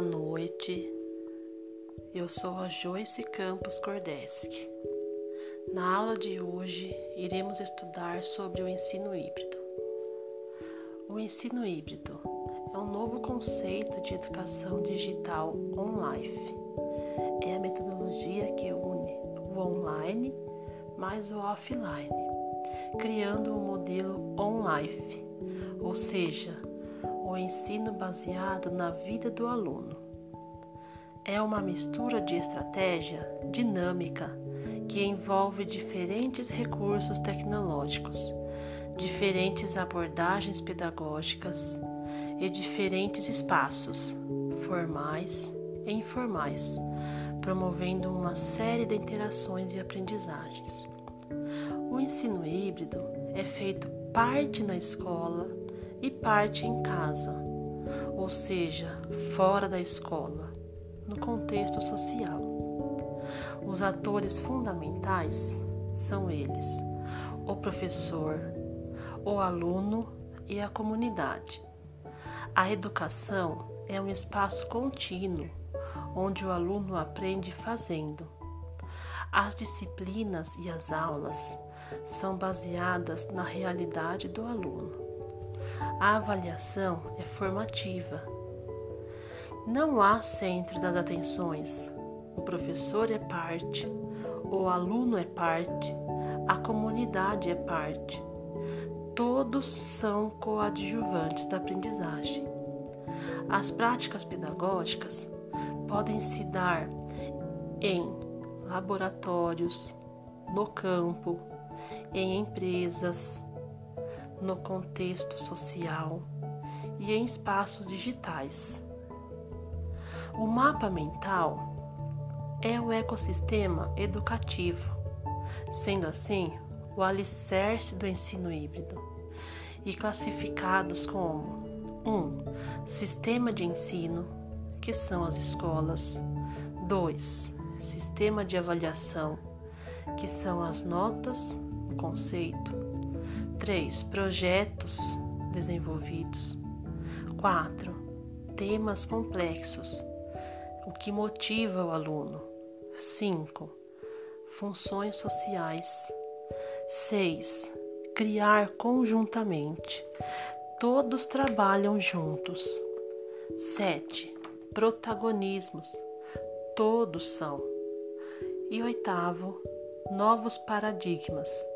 Boa noite. Eu sou a Joyce Campos Cordeski. Na aula de hoje, iremos estudar sobre o ensino híbrido. O ensino híbrido é um novo conceito de educação digital online. É a metodologia que une o online mais o offline, criando um modelo on-life, ou seja, o ensino baseado na vida do aluno. É uma mistura de estratégia dinâmica que envolve diferentes recursos tecnológicos, diferentes abordagens pedagógicas e diferentes espaços, formais e informais, promovendo uma série de interações e aprendizagens. O ensino híbrido é feito parte na escola e parte em casa, ou seja, fora da escola, no contexto social. Os atores fundamentais são eles: o professor, o aluno e a comunidade. A educação é um espaço contínuo onde o aluno aprende fazendo. As disciplinas e as aulas são baseadas na realidade do aluno. A avaliação é formativa. Não há centro das atenções. O professor é parte, o aluno é parte, a comunidade é parte. Todos são coadjuvantes da aprendizagem. As práticas pedagógicas podem se dar em laboratórios, no campo, em empresas, no contexto social e em espaços digitais. O mapa mental é o ecossistema educativo, sendo assim o alicerce do ensino híbrido, e classificados como 1. Um, sistema de ensino, que são as escolas. 2. Sistema de avaliação, que são as notas, o conceito. 3. Projetos desenvolvidos. 4. Temas complexos. O que motiva o aluno. 5. Funções sociais. 6. Criar conjuntamente. Todos trabalham juntos. 7. Protagonismos. Todos são. E oitavo, novos paradigmas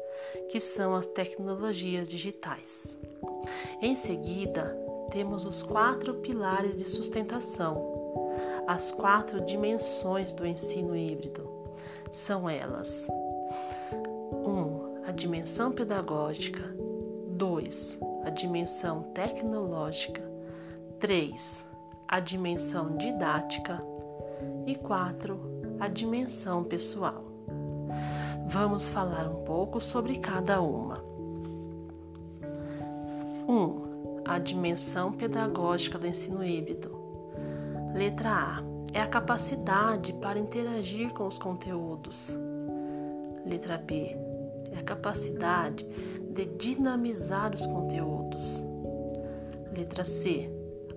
que são as tecnologias digitais. Em seguida, temos os quatro pilares de sustentação, as quatro dimensões do ensino híbrido. São elas: 1. Um, a dimensão pedagógica, 2. A dimensão tecnológica, 3. A dimensão didática e 4. A dimensão pessoal. Vamos falar um pouco sobre cada uma. 1. Um, a dimensão pedagógica do ensino híbrido. Letra A é a capacidade para interagir com os conteúdos. Letra B é a capacidade de dinamizar os conteúdos. Letra C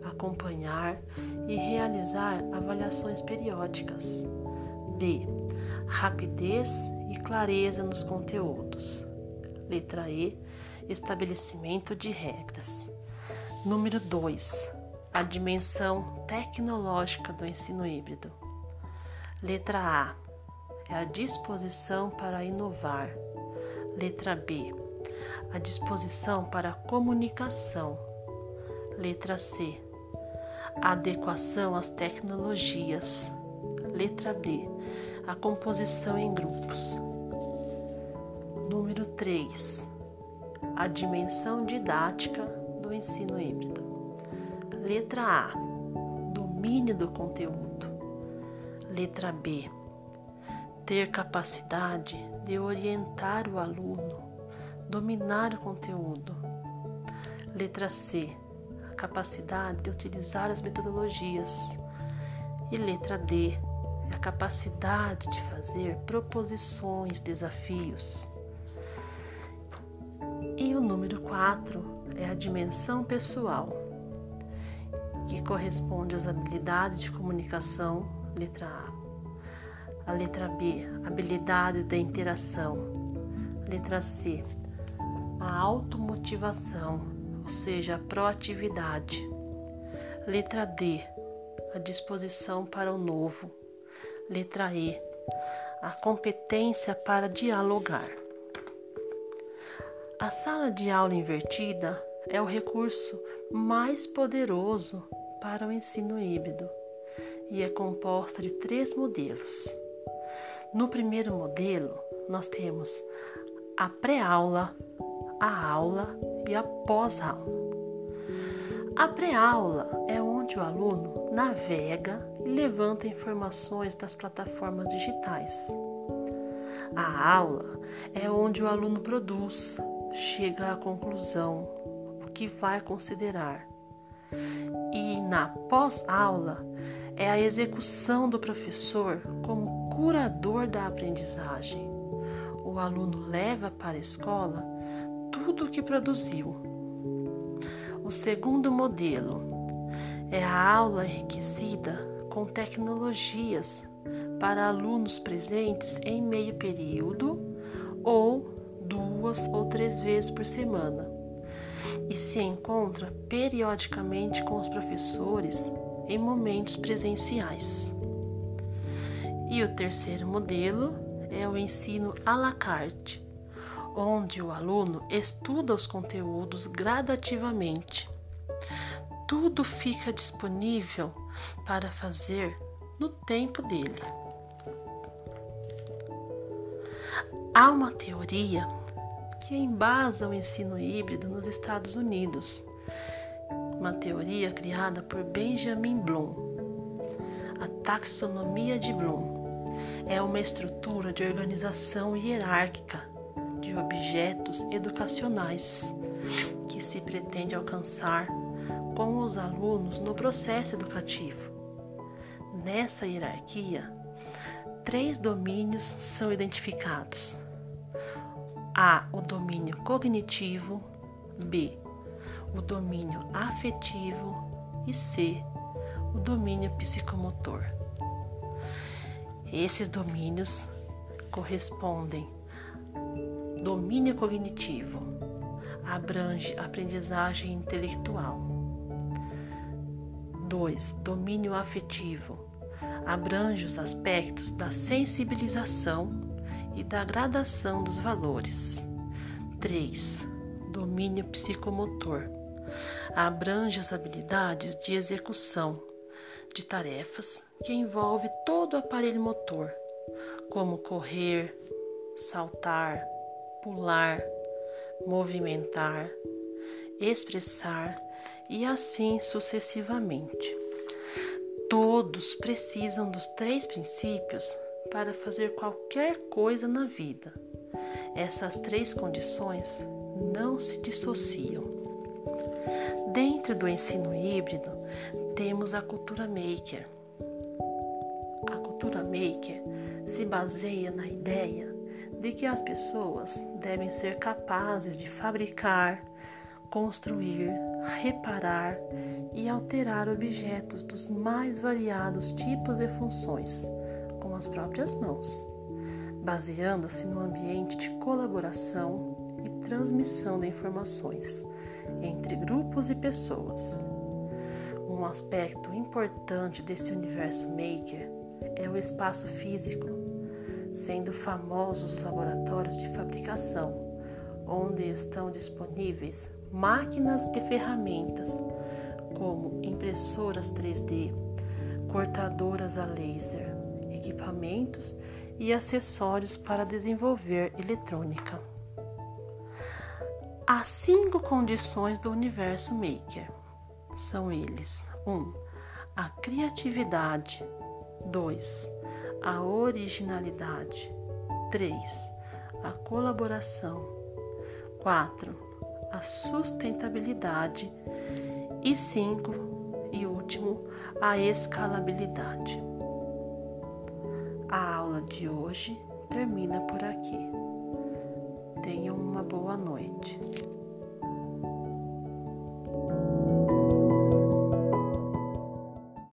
acompanhar e realizar avaliações periódicas. D rapidez e clareza nos conteúdos. Letra E, estabelecimento de regras. Número 2, a dimensão tecnológica do ensino híbrido. Letra A, é a disposição para inovar. Letra B, a disposição para comunicação. Letra C, a adequação às tecnologias. Letra D, a composição em grupos. Número 3. A dimensão didática do ensino híbrido. Letra A. Domínio do conteúdo. Letra B. Ter capacidade de orientar o aluno, dominar o conteúdo. Letra C. A capacidade de utilizar as metodologias. E letra D é a capacidade de fazer proposições, desafios. E o número 4 é a dimensão pessoal, que corresponde às habilidades de comunicação, letra A. A letra B, habilidades da interação. Letra C, a automotivação, ou seja, a proatividade. Letra D, a disposição para o novo. Letra E, a competência para dialogar. A sala de aula invertida é o recurso mais poderoso para o ensino híbrido e é composta de três modelos. No primeiro modelo, nós temos a pré-aula, a aula e a pós-aula. A pré-aula é onde o aluno navega e levanta informações das plataformas digitais. A aula é onde o aluno produz, chega à conclusão, o que vai considerar. E na pós-aula é a execução do professor como curador da aprendizagem. O aluno leva para a escola tudo o que produziu. O segundo modelo é a aula enriquecida com tecnologias para alunos presentes em meio período ou duas ou três vezes por semana e se encontra periodicamente com os professores em momentos presenciais. E o terceiro modelo é o ensino à la carte, onde o aluno estuda os conteúdos gradativamente. Tudo fica disponível para fazer no tempo dele. Há uma teoria que embasa o ensino híbrido nos Estados Unidos, uma teoria criada por Benjamin Bloom. A taxonomia de Bloom é uma estrutura de organização hierárquica de objetos educacionais que se pretende alcançar com os alunos no processo educativo. Nessa hierarquia, três domínios são identificados: a. O domínio cognitivo. B. O domínio afetivo. E C. O domínio psicomotor. Esses domínios correspondem domínio cognitivo abrange aprendizagem intelectual. 2. Domínio afetivo abrange os aspectos da sensibilização e da gradação dos valores. 3. Domínio psicomotor. Abrange as habilidades de execução de tarefas que envolve todo o aparelho motor, como correr, saltar, pular, movimentar, expressar e assim sucessivamente. Todos precisam dos três princípios para fazer qualquer coisa na vida. Essas três condições não se dissociam. Dentro do ensino híbrido, temos a cultura maker. A cultura maker se baseia na ideia de que as pessoas devem ser capazes de fabricar, construir, reparar e alterar objetos dos mais variados tipos e funções com as próprias mãos, baseando-se no ambiente de colaboração e transmissão de informações entre grupos e pessoas. Um aspecto importante deste universo maker é o espaço físico, sendo famosos os laboratórios de fabricação, onde estão disponíveis máquinas e ferramentas como impressoras 3D, cortadoras a laser, equipamentos e acessórios para desenvolver eletrônica. Há cinco condições do universo maker. São eles: 1. Um, a criatividade. 2. A originalidade. 3. A colaboração. 4. A sustentabilidade. E 5. E último, a escalabilidade. A aula de hoje termina por aqui. Tenham uma boa noite.